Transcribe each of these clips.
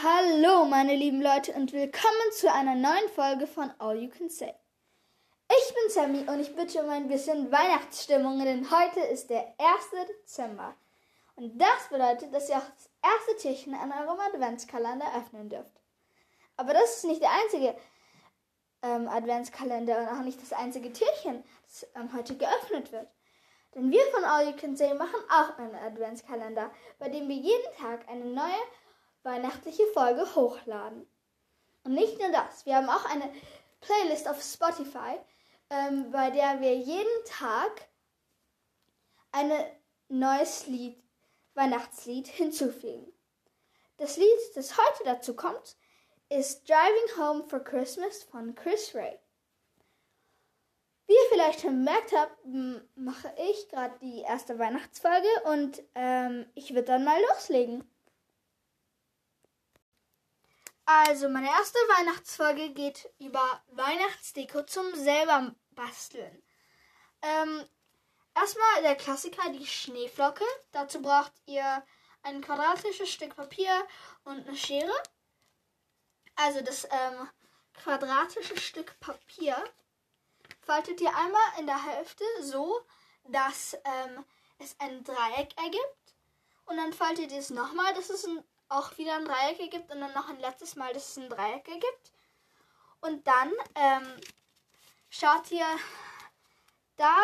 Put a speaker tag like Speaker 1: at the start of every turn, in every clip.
Speaker 1: Hallo, meine lieben Leute, und willkommen zu einer neuen Folge von All You Can Say. Ich bin Sammy und ich bitte um ein bisschen Weihnachtsstimmung, denn heute ist der 1. Dezember. Und das bedeutet, dass ihr auch das erste Türchen an eurem Adventskalender öffnen dürft. Aber das ist nicht der einzige ähm, Adventskalender und auch nicht das einzige Türchen, das ähm, heute geöffnet wird. Denn wir von All You Can Say machen auch einen Adventskalender, bei dem wir jeden Tag eine neue weihnachtliche Folge hochladen. Und nicht nur das, wir haben auch eine Playlist auf Spotify, ähm, bei der wir jeden Tag ein neues Lied, Weihnachtslied hinzufügen. Das Lied, das heute dazu kommt, ist Driving Home for Christmas von Chris Ray. Wie ihr vielleicht schon bemerkt habt, mache ich gerade die erste Weihnachtsfolge und ähm, ich würde dann mal loslegen. Also, meine erste Weihnachtsfolge geht über Weihnachtsdeko zum selber basteln. Ähm, erstmal der Klassiker, die Schneeflocke. Dazu braucht ihr ein quadratisches Stück Papier und eine Schere. Also das ähm, quadratische Stück Papier faltet ihr einmal in der Hälfte so, dass ähm, es ein Dreieck ergibt. Und dann faltet ihr es nochmal, dass es ein auch wieder ein Dreieck ergibt und dann noch ein letztes Mal, dass es ein Dreieck ergibt. Und dann ähm, schaut ihr da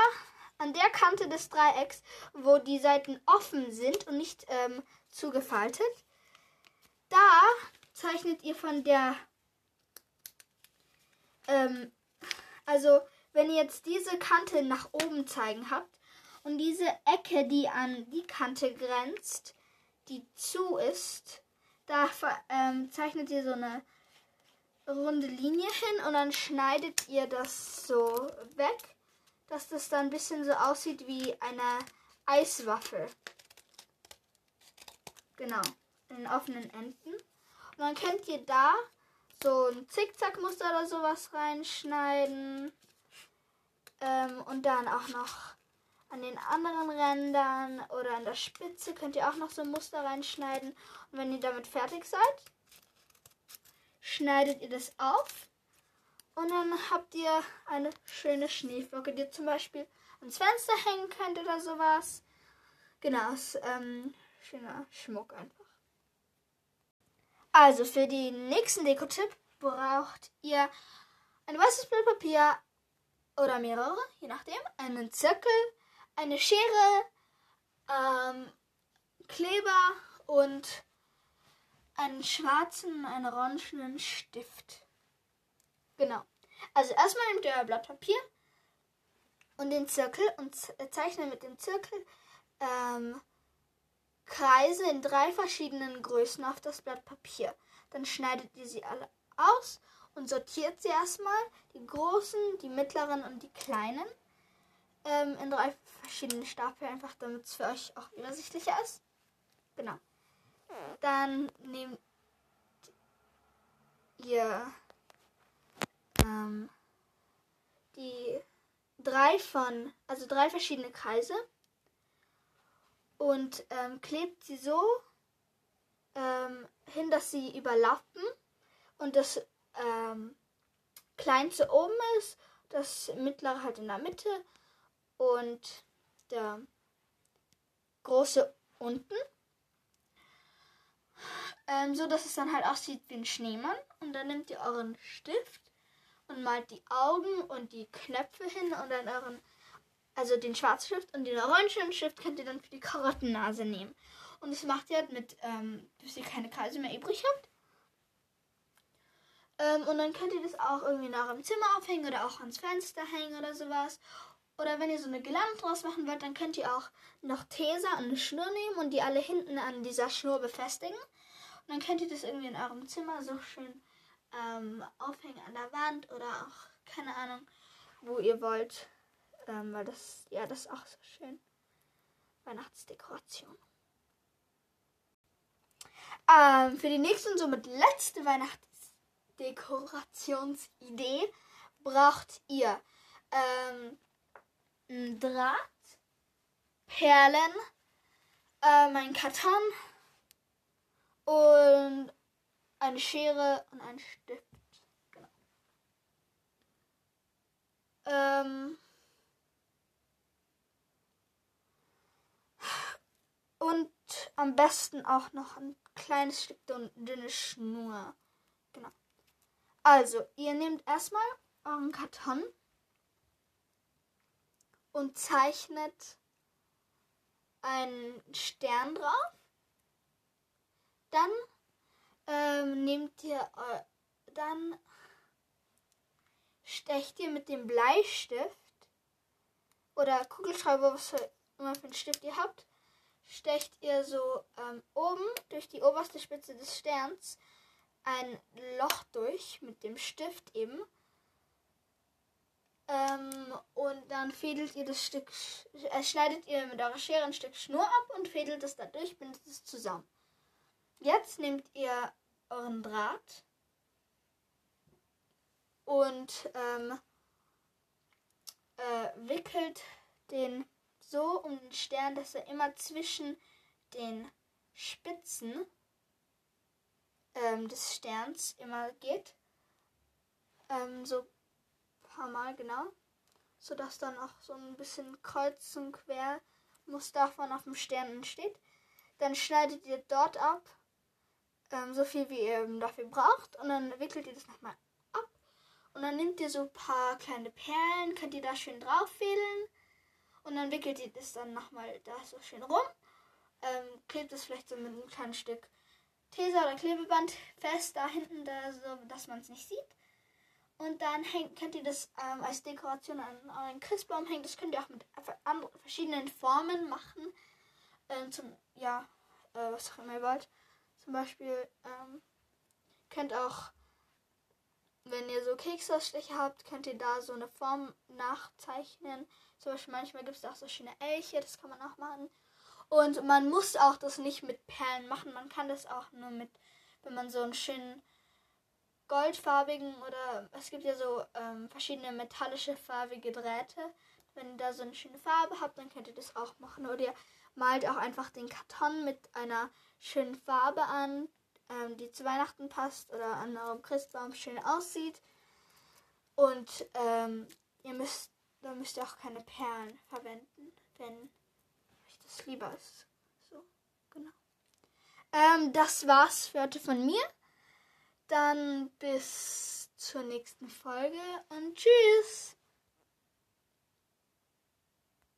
Speaker 1: an der Kante des Dreiecks, wo die Seiten offen sind und nicht ähm, zugefaltet. Da zeichnet ihr von der, ähm, also wenn ihr jetzt diese Kante nach oben zeigen habt und diese Ecke, die an die Kante grenzt, die zu ist, da ähm, zeichnet ihr so eine runde Linie hin und dann schneidet ihr das so weg, dass das dann ein bisschen so aussieht wie eine Eiswaffel. Genau, in den offenen Enden. Und dann könnt ihr da so ein Zickzackmuster oder sowas reinschneiden. Ähm, und dann auch noch an den anderen Rändern oder an der Spitze könnt ihr auch noch so ein Muster reinschneiden. Und wenn ihr damit fertig seid, schneidet ihr das auf. Und dann habt ihr eine schöne Schneeflocke, die ihr zum Beispiel ans Fenster hängen könnt oder sowas. Genau, ist ähm, schöner Schmuck einfach. Also für den nächsten Dekotipp braucht ihr ein weißes Blatt Papier oder mehrere, je nachdem, einen Zirkel, eine Schere, ähm, Kleber und einen schwarzen, einen orangenen Stift. Genau. Also erstmal nehmt ihr euer Blatt Papier und den Zirkel und zeichnet mit dem Zirkel ähm, Kreise in drei verschiedenen Größen auf das Blatt Papier. Dann schneidet ihr sie alle aus und sortiert sie erstmal, die großen, die mittleren und die kleinen ähm, in drei verschiedenen Stapel, einfach damit es für euch auch übersichtlicher ist. Genau. Dann nehmt ihr ähm, die drei von, also drei verschiedene Kreise und ähm, klebt sie so ähm, hin, dass sie überlappen und das ähm, kleinste oben ist, das mittlere halt in der Mitte und der große unten. Ähm, so dass es dann halt aussieht wie ein Schneemann. Und dann nehmt ihr euren Stift und malt die Augen und die Knöpfe hin und dann euren, also den schwarzen Stift und den orangenen Stift könnt ihr dann für die Karottennase nehmen. Und das macht ihr halt mit, ähm, bis ihr keine Kreise mehr übrig habt. Ähm, und dann könnt ihr das auch irgendwie nach dem Zimmer aufhängen oder auch ans Fenster hängen oder sowas. Oder wenn ihr so eine Girlande draus machen wollt, dann könnt ihr auch noch Tesa und eine Schnur nehmen und die alle hinten an dieser Schnur befestigen. Und dann könnt ihr das irgendwie in eurem Zimmer so schön ähm, aufhängen an der Wand oder auch, keine Ahnung, wo ihr wollt. Ähm, weil das, ja, das ist auch so schön. Weihnachtsdekoration. Ähm, für die nächste und somit letzte Weihnachtsdekorationsidee braucht ihr ähm, Draht, Perlen, äh, mein Karton und eine Schere und einen Stift. Genau. Ähm und am besten auch noch ein kleines Stück dünne Schnur. Genau. Also, ihr nehmt erstmal euren Karton und zeichnet einen Stern drauf. Dann ähm, nehmt ihr, äh, dann stecht ihr mit dem Bleistift oder Kugelschreiber, was für, immer für einen Stift ihr habt, stecht ihr so ähm, oben durch die oberste Spitze des Sterns ein Loch durch mit dem Stift eben. Ähm, und dann fädelt ihr das Stück, äh, schneidet ihr mit eurer Schere ein Stück Schnur ab und fädelt es dadurch, bindet es zusammen. Jetzt nehmt ihr euren Draht und ähm, äh, wickelt den so um den Stern, dass er immer zwischen den Spitzen ähm, des Sterns immer geht. Ähm, so paar Mal genau. Sodass dann auch so ein bisschen kreuz und quer Muster von auf dem Stern entsteht. Dann schneidet ihr dort ab, ähm, so viel wie ihr eben dafür braucht. Und dann wickelt ihr das nochmal ab. Und dann nehmt ihr so ein paar kleine Perlen, könnt ihr da schön drauf fädeln. Und dann wickelt ihr das dann nochmal da so schön rum. Ähm, klebt es vielleicht so mit einem kleinen Stück Tesa oder Klebeband fest da hinten, da so, dass man es nicht sieht. Und dann hängt, könnt ihr das ähm, als Dekoration an euren Christbaum hängen. Das könnt ihr auch mit verschiedenen Formen machen. Ähm, zum, ja, äh, was auch immer ihr wollt. Zum Beispiel ähm, könnt auch, wenn ihr so Keksausstecher habt, könnt ihr da so eine Form nachzeichnen. Zum Beispiel manchmal gibt es auch so schöne Elche, das kann man auch machen. Und man muss auch das nicht mit Perlen machen. Man kann das auch nur mit, wenn man so einen schönen goldfarbigen oder es gibt ja so ähm, verschiedene metallische farbige Drähte. Wenn ihr da so eine schöne Farbe habt, dann könnt ihr das auch machen. Oder ihr malt auch einfach den Karton mit einer schönen Farbe an, ähm, die zu Weihnachten passt oder an eurem Christbaum schön aussieht. Und ähm, ihr müsst, da müsst ihr auch keine Perlen verwenden, wenn es lieber ist. So, genau. Ähm, das war's für heute von mir. Dann bis zur nächsten Folge und tschüss.